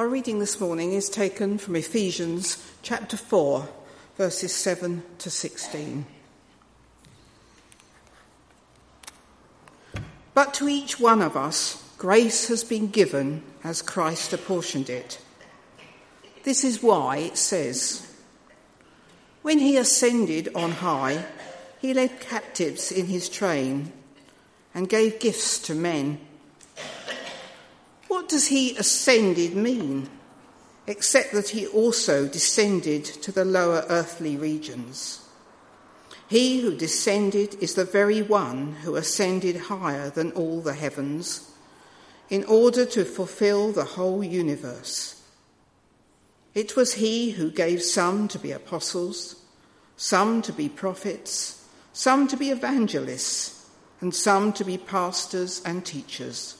Our reading this morning is taken from Ephesians chapter 4, verses 7 to 16. But to each one of us, grace has been given as Christ apportioned it. This is why it says, When he ascended on high, he led captives in his train and gave gifts to men. What does he ascended mean? Except that he also descended to the lower earthly regions. He who descended is the very one who ascended higher than all the heavens in order to fulfill the whole universe. It was he who gave some to be apostles, some to be prophets, some to be evangelists, and some to be pastors and teachers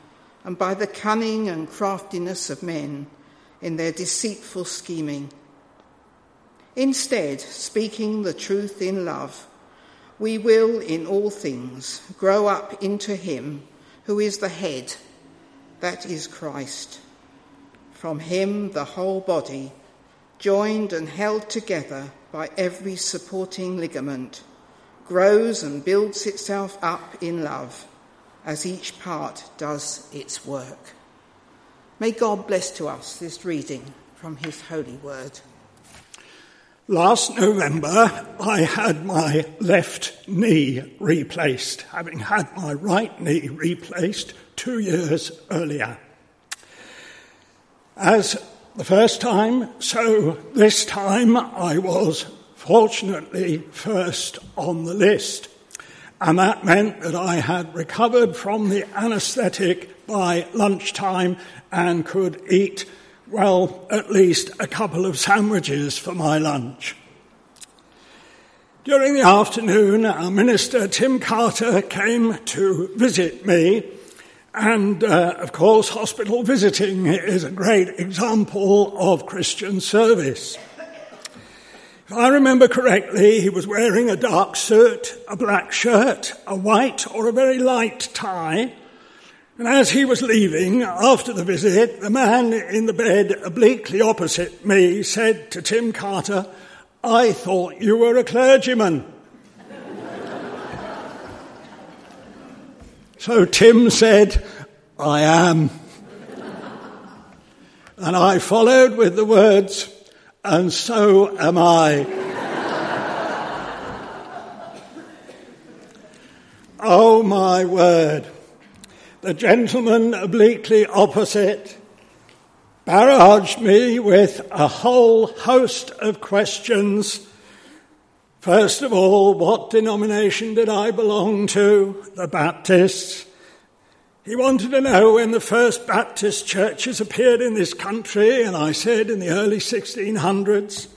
and by the cunning and craftiness of men in their deceitful scheming. Instead, speaking the truth in love, we will in all things grow up into Him who is the head, that is Christ. From Him, the whole body, joined and held together by every supporting ligament, grows and builds itself up in love as each part does its work. May God bless to us this reading from His holy word. Last November, I had my left knee replaced, having had my right knee replaced two years earlier. As the first time, so this time I was fortunately first on the list and that meant that I had recovered from the anaesthetic by lunchtime and could eat, well, at least a couple of sandwiches for my lunch. During the afternoon, our minister, Tim Carter, came to visit me. And uh, of course, hospital visiting is a great example of Christian service. If I remember correctly, he was wearing a dark suit, a black shirt, a white or a very light tie. And as he was leaving after the visit, the man in the bed obliquely opposite me said to Tim Carter, I thought you were a clergyman. so Tim said, I am. And I followed with the words, and so am I. oh my word. The gentleman obliquely opposite barraged me with a whole host of questions. First of all, what denomination did I belong to? The Baptists. He wanted to know when the first Baptist churches appeared in this country, and I said in the early 1600s.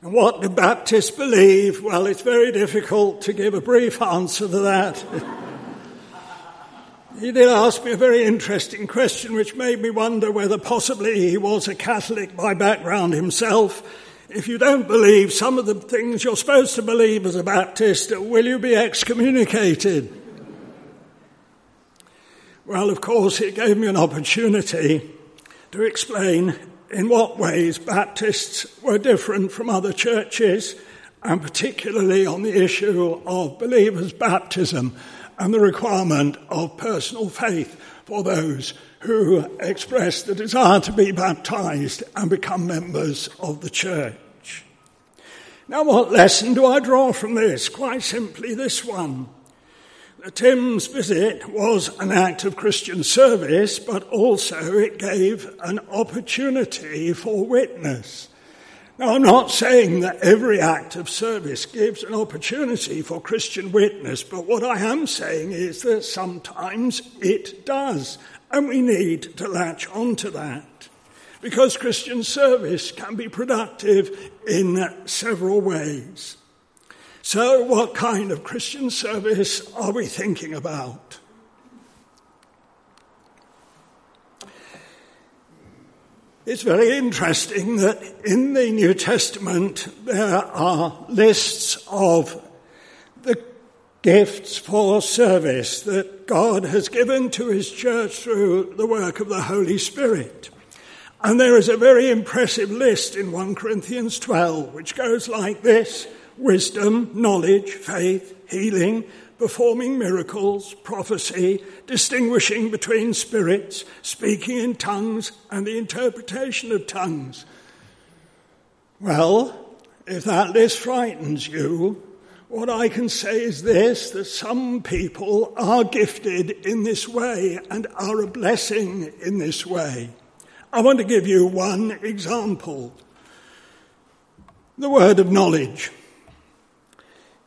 And what do Baptists believe? Well, it's very difficult to give a brief answer to that. he did ask me a very interesting question, which made me wonder whether possibly he was a Catholic by background himself. If you don't believe some of the things you're supposed to believe as a Baptist, will you be excommunicated? Well, of course, it gave me an opportunity to explain in what ways Baptists were different from other churches, and particularly on the issue of believers' baptism and the requirement of personal faith for those who express the desire to be baptized and become members of the church. Now, what lesson do I draw from this? Quite simply, this one. Tim's visit was an act of Christian service, but also it gave an opportunity for witness. Now, I'm not saying that every act of service gives an opportunity for Christian witness, but what I am saying is that sometimes it does, and we need to latch onto that. because Christian service can be productive in several ways. So, what kind of Christian service are we thinking about? It's very interesting that in the New Testament there are lists of the gifts for service that God has given to His church through the work of the Holy Spirit. And there is a very impressive list in 1 Corinthians 12, which goes like this wisdom, knowledge, faith, healing, performing miracles, prophecy, distinguishing between spirits, speaking in tongues, and the interpretation of tongues. Well, if that list frightens you, what I can say is this that some people are gifted in this way and are a blessing in this way. I want to give you one example the word of knowledge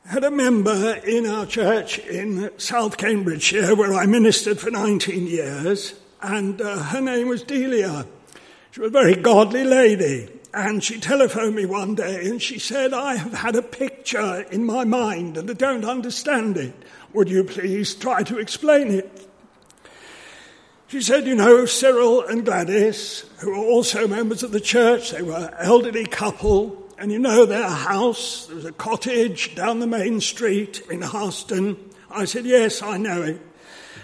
had a member in our church in South Cambridgeshire where I ministered for 19 years, and uh, her name was Delia. She was a very godly lady, and she telephoned me one day and she said, I have had a picture in my mind and I don't understand it. Would you please try to explain it? She said, You know, Cyril and Gladys, who are also members of the church, they were an elderly couple, and you know their house, there was a cottage down the main street in Harston. I said, Yes, I know it.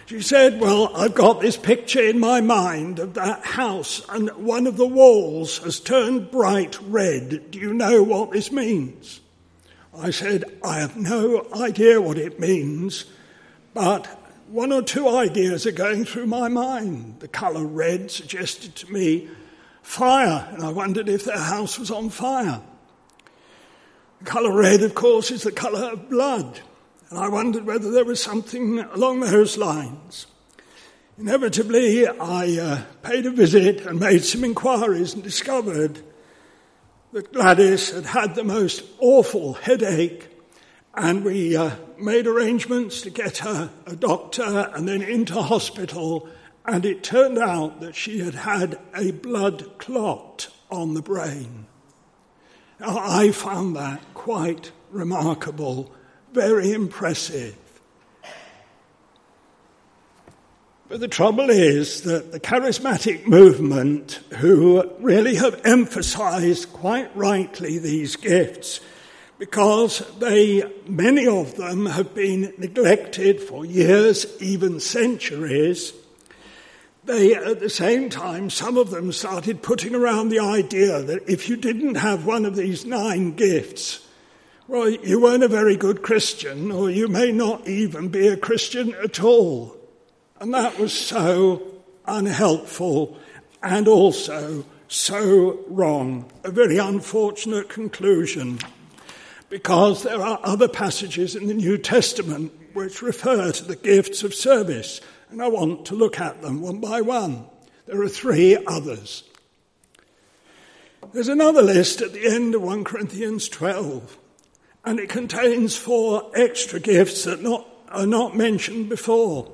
She said, Well, I've got this picture in my mind of that house, and one of the walls has turned bright red. Do you know what this means? I said, I have no idea what it means, but one or two ideas are going through my mind. The colour red suggested to me fire, and I wondered if their house was on fire. The colour red, of course, is the colour of blood. And I wondered whether there was something along those lines. Inevitably, I uh, paid a visit and made some inquiries and discovered that Gladys had had the most awful headache, and we uh, made arrangements to get her a doctor and then into hospital, and it turned out that she had had a blood clot on the brain. I found that quite remarkable, very impressive. But the trouble is that the charismatic movement, who really have emphasized quite rightly these gifts, because they, many of them have been neglected for years, even centuries, they, at the same time, some of them started putting around the idea that if you didn't have one of these nine gifts, well, you weren't a very good Christian, or you may not even be a Christian at all. And that was so unhelpful and also so wrong. A very unfortunate conclusion because there are other passages in the New Testament which refer to the gifts of service and I want to look at them one by one. There are three others. There's another list at the end of 1 Corinthians 12, and it contains four extra gifts that not, are not mentioned before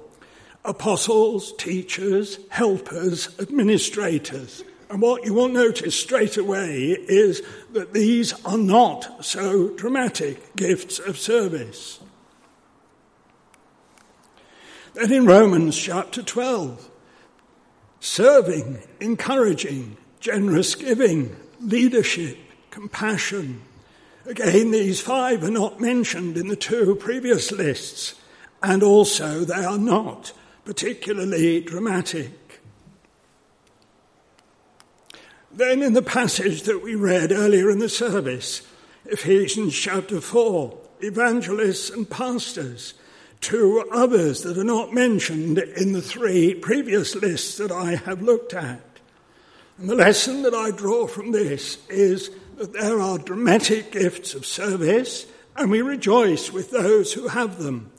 apostles, teachers, helpers, administrators. And what you will notice straight away is that these are not so dramatic gifts of service. Then in Romans chapter 12, serving, encouraging, generous giving, leadership, compassion. Again, these five are not mentioned in the two previous lists, and also they are not particularly dramatic. Then, in the passage that we read earlier in the service, Ephesians chapter 4, evangelists and pastors to others that are not mentioned in the three previous lists that I have looked at. And the lesson that I draw from this is that there are dramatic gifts of service, and we rejoice with those who have them.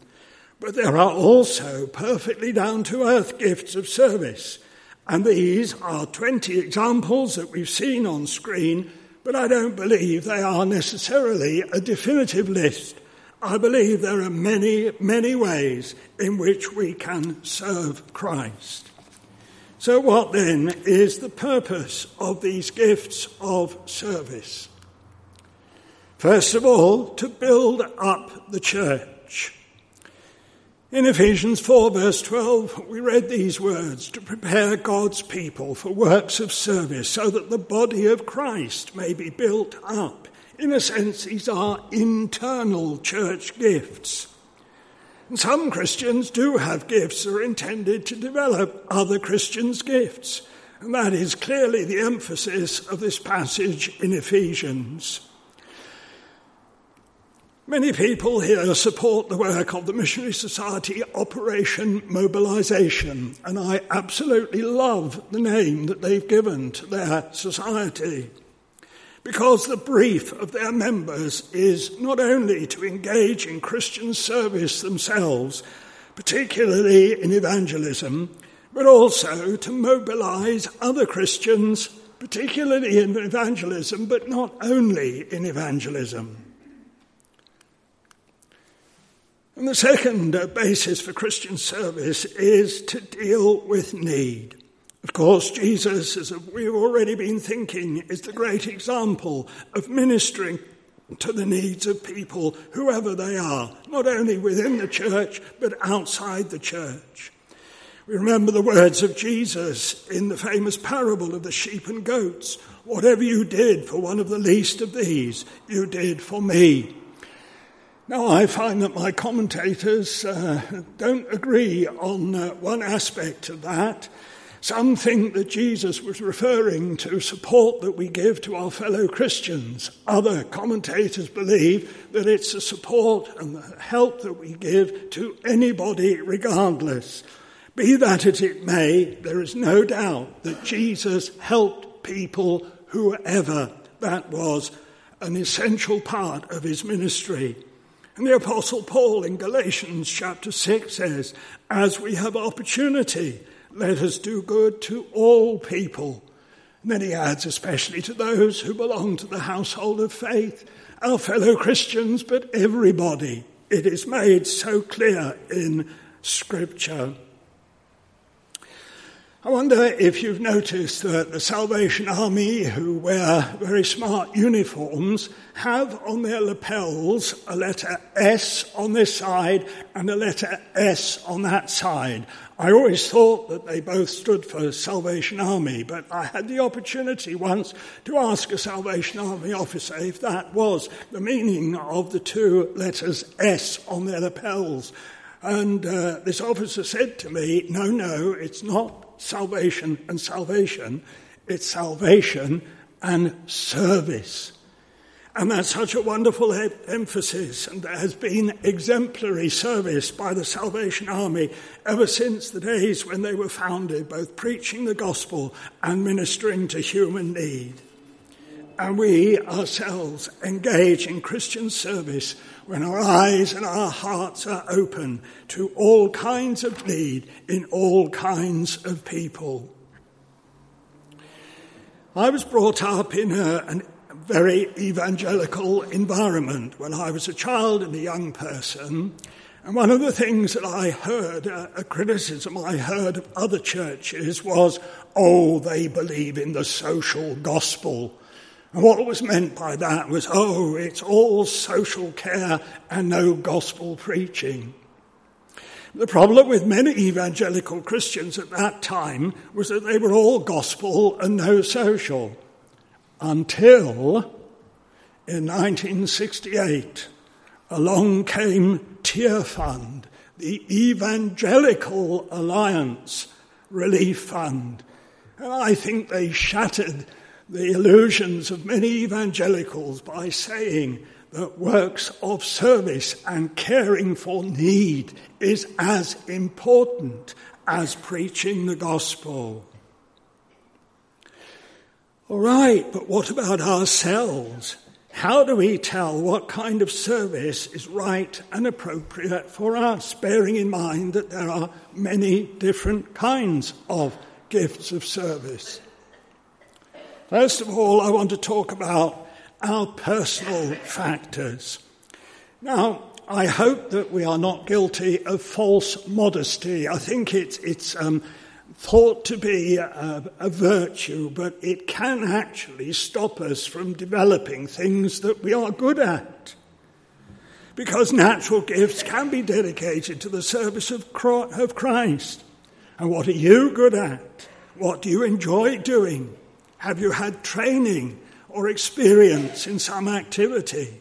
But there are also perfectly down to earth gifts of service. And these are 20 examples that we've seen on screen, but I don't believe they are necessarily a definitive list I believe there are many, many ways in which we can serve Christ. So, what then is the purpose of these gifts of service? First of all, to build up the church. In Ephesians 4, verse 12, we read these words to prepare God's people for works of service so that the body of Christ may be built up. In a sense, these are internal church gifts. And some Christians do have gifts that are intended to develop other Christians' gifts. And that is clearly the emphasis of this passage in Ephesians. Many people here support the work of the Missionary Society Operation Mobilization, and I absolutely love the name that they've given to their society because the brief of their members is not only to engage in Christian service themselves, particularly in evangelism, but also to mobilize other Christians, particularly in evangelism, but not only in evangelism. And the second basis for Christian service is to deal with need. Of course, Jesus, as we've already been thinking, is the great example of ministering to the needs of people, whoever they are, not only within the church, but outside the church. We remember the words of Jesus in the famous parable of the sheep and goats. Whatever you did for one of the least of these, you did for me. Now, I find that my commentators uh, don't agree on uh, one aspect of that. Some think that Jesus was referring to support that we give to our fellow Christians. Other commentators believe that it's the support and the help that we give to anybody regardless. Be that as it may, there is no doubt that Jesus helped people, whoever that was, an essential part of his ministry. And the Apostle Paul in Galatians chapter 6 says, As we have opportunity, let us do good to all people. And then he adds, especially to those who belong to the household of faith, our fellow Christians, but everybody. It is made so clear in Scripture. I wonder if you've noticed that the Salvation Army, who wear very smart uniforms, have on their lapels a letter S on this side and a letter S on that side. I always thought that they both stood for Salvation Army, but I had the opportunity once to ask a Salvation Army officer if that was the meaning of the two letters S on their lapels. And uh, this officer said to me, No, no, it's not salvation and salvation, it's salvation and service. And that's such a wonderful emphasis, and there has been exemplary service by the Salvation Army ever since the days when they were founded, both preaching the gospel and ministering to human need. And we ourselves engage in Christian service when our eyes and our hearts are open to all kinds of need in all kinds of people. I was brought up in a, very evangelical environment when I was a child and a young person. And one of the things that I heard, a criticism I heard of other churches was, oh, they believe in the social gospel. And what was meant by that was, oh, it's all social care and no gospel preaching. The problem with many evangelical Christians at that time was that they were all gospel and no social. Until in 1968, along came Tearfund, the Evangelical Alliance Relief Fund. And I think they shattered the illusions of many evangelicals by saying that works of service and caring for need is as important as preaching the gospel. All right, but what about ourselves? How do we tell what kind of service is right and appropriate for us, bearing in mind that there are many different kinds of gifts of service? First of all, I want to talk about our personal factors. Now, I hope that we are not guilty of false modesty. I think it's, it's um, thought to be a, a, virtue, but it can actually stop us from developing things that we are good at. Because natural gifts can be dedicated to the service of Christ. And what are you good at? What do you enjoy doing? Have you had training or experience in some activity?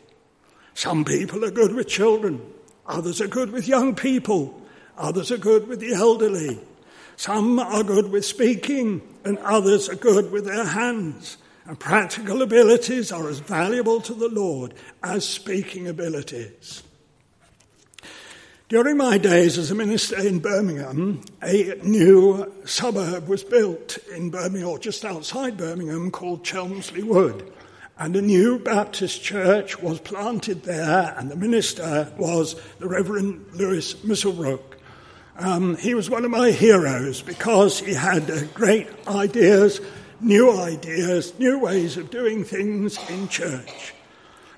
Some people are good with children, others are good with young people, others are good with the elderly. Some are good with speaking, and others are good with their hands. And practical abilities are as valuable to the Lord as speaking abilities. During my days as a minister in Birmingham, a new suburb was built in Birmingham, or just outside Birmingham, called Chelmsley Wood. And a new Baptist church was planted there, and the minister was the Reverend Lewis Misselbrook. Um, he was one of my heroes because he had uh, great ideas, new ideas, new ways of doing things in church.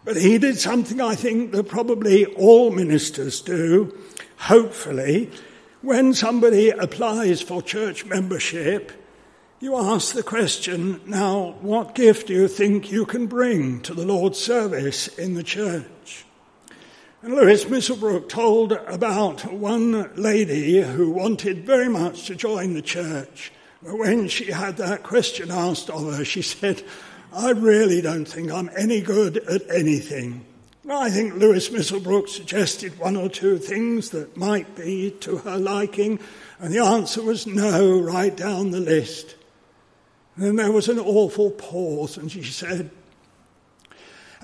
But he did something I think that probably all ministers do, hopefully. When somebody applies for church membership, you ask the question, now, what gift do you think you can bring to the Lord's service in the church? And Lewis Misselbrook told about one lady who wanted very much to join the church. But when she had that question asked of her, she said, I really don't think I'm any good at anything. I think Lewis Misselbrook suggested one or two things that might be to her liking, and the answer was no, right down the list. then there was an awful pause, and she said,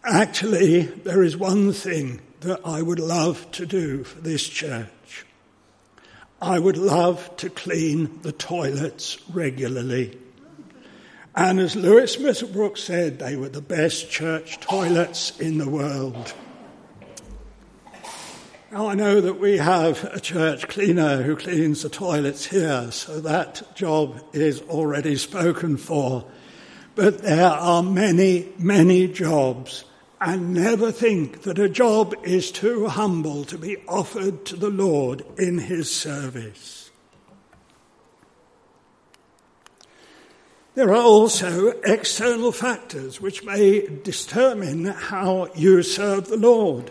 Actually, there is one thing that I would love to do for this church. I would love to clean the toilets regularly. And as Lewis Misselbrook said, they were the best church toilets in the world. Now, I know that we have a church cleaner who cleans the toilets here, so that job is already spoken for. But there are many, many jobs and never think that a job is too humble to be offered to the Lord in His service. There are also external factors which may determine how you serve the Lord.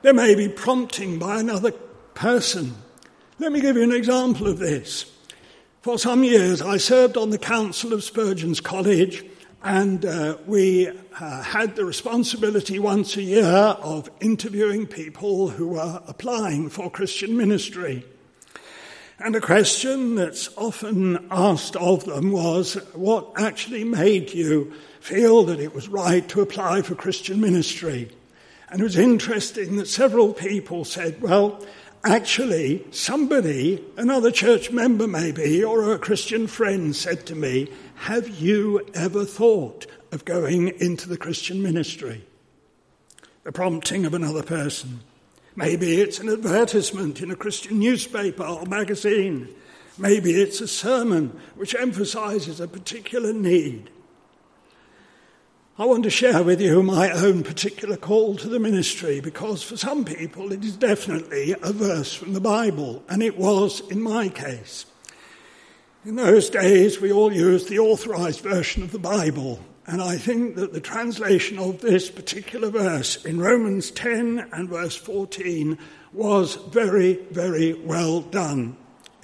There may be prompting by another person. Let me give you an example of this. For some years, I served on the council of Spurgeon's College and uh, we uh, had the responsibility once a year of interviewing people who were applying for Christian ministry. And a question that's often asked of them was what actually made you feel that it was right to apply for Christian ministry? And it was interesting that several people said, well, actually, somebody, another church member maybe, or a Christian friend said to me, have you ever thought of going into the Christian ministry? The prompting of another person. Maybe it's an advertisement in a Christian newspaper or magazine. Maybe it's a sermon which emphasizes a particular need. I want to share with you my own particular call to the ministry because for some people it is definitely a verse from the Bible, and it was in my case. In those days, we all used the authorized version of the Bible, and I think that the translation of this particular verse in Romans 10 and verse 14 was very, very well done.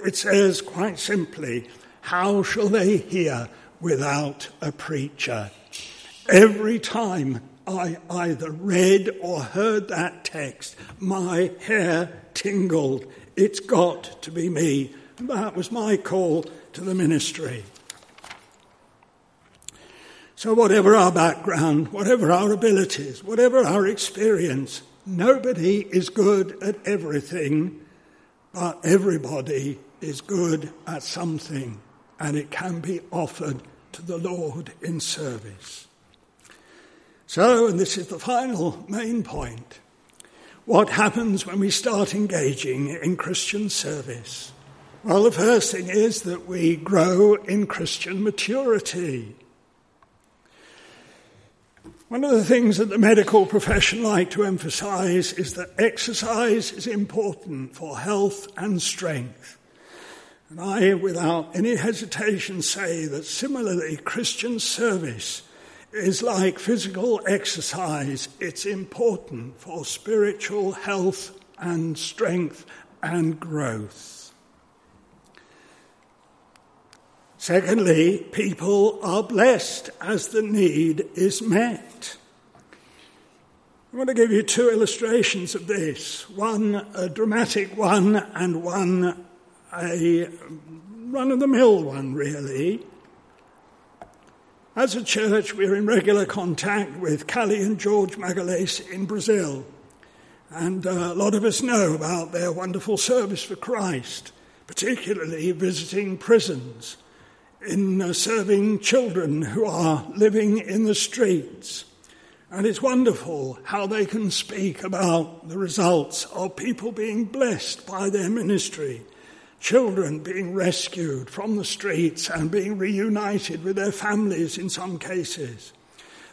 It says quite simply, How shall they hear without a preacher? Every time I either read or heard that text, my hair tingled. It's got to be me. That was my call to the ministry. So, whatever our background, whatever our abilities, whatever our experience, nobody is good at everything, but everybody is good at something, and it can be offered to the Lord in service. So, and this is the final main point what happens when we start engaging in Christian service? Well, the first thing is that we grow in Christian maturity. One of the things that the medical profession like to emphasize is that exercise is important for health and strength. And I, without any hesitation, say that similarly, Christian service is like physical exercise. It's important for spiritual health and strength and growth. Secondly, people are blessed as the need is met. I want to give you two illustrations of this one a dramatic one, and one a run of the mill one, really. As a church, we're in regular contact with Callie and George Magalhães in Brazil. And uh, a lot of us know about their wonderful service for Christ, particularly visiting prisons, in uh, serving children who are living in the streets. And it's wonderful how they can speak about the results of people being blessed by their ministry, children being rescued from the streets and being reunited with their families in some cases,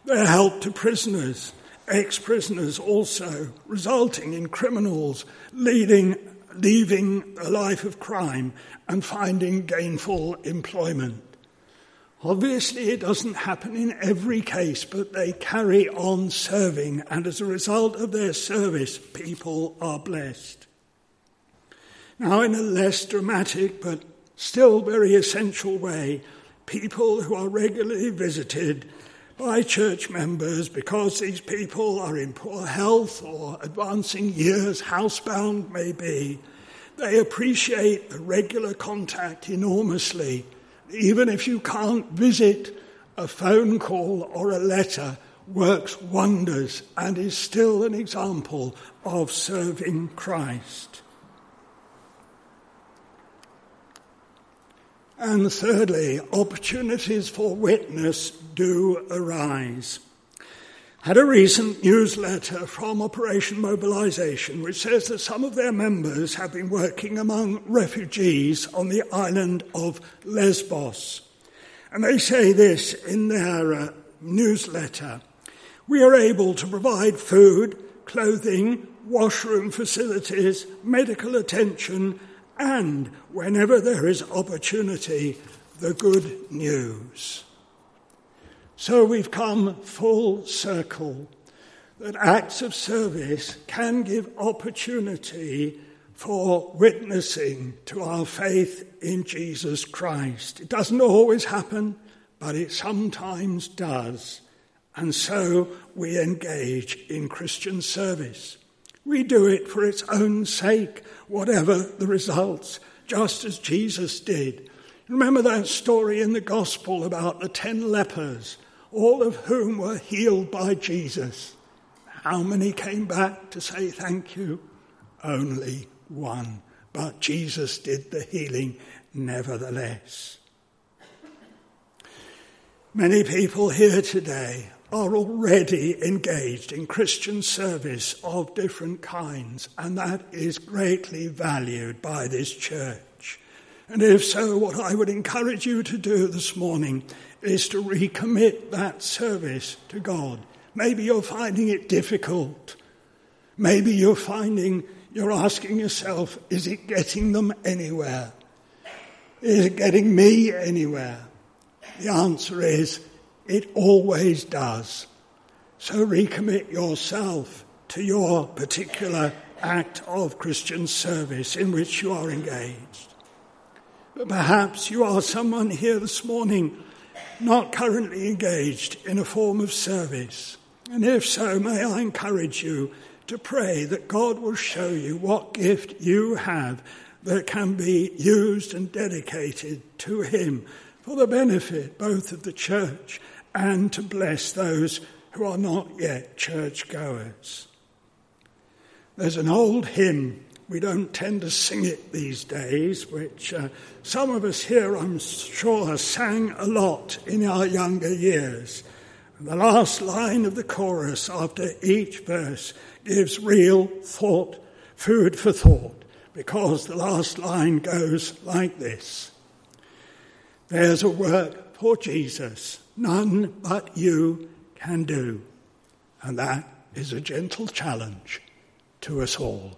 their help to prisoners, ex prisoners also, resulting in criminals leading, leaving a life of crime and finding gainful employment. Obviously, it doesn't happen in every case, but they carry on serving, and as a result of their service, people are blessed. Now, in a less dramatic but still very essential way, people who are regularly visited by church members because these people are in poor health or advancing years, housebound maybe, they appreciate the regular contact enormously even if you can't visit, a phone call or a letter works wonders and is still an example of serving Christ. And thirdly, opportunities for witness do arise had a recent newsletter from Operation Mobilization which says that some of their members have been working among refugees on the island of Lesbos. And they say this in their uh, newsletter We are able to provide food, clothing, washroom facilities, medical attention, and whenever there is opportunity, the good news. So we've come full circle that acts of service can give opportunity for witnessing to our faith in Jesus Christ. It doesn't always happen, but it sometimes does. And so we engage in Christian service. We do it for its own sake, whatever the results, just as Jesus did. Remember that story in the gospel about the ten lepers all of whom were healed by Jesus. How many came back to say thank you? Only one. But Jesus did the healing nevertheless. Many people here today are already engaged in Christian service of different kinds, and that is greatly valued by this church. And if so, what I would encourage you to do this morning is to recommit that service to God. Maybe you're finding it difficult. Maybe you're finding, you're asking yourself, is it getting them anywhere? Is it getting me anywhere? The answer is, it always does. So recommit yourself to your particular act of Christian service in which you are engaged. But perhaps you are someone here this morning not currently engaged in a form of service? And if so, may I encourage you to pray that God will show you what gift you have that can be used and dedicated to Him for the benefit both of the church and to bless those who are not yet churchgoers. There's an old hymn we don't tend to sing it these days, which uh, some of us here, I'm sure, sang a lot in our younger years. The last line of the chorus after each verse gives real thought, food for thought, because the last line goes like this There's a work for Jesus none but you can do, and that is a gentle challenge to us all.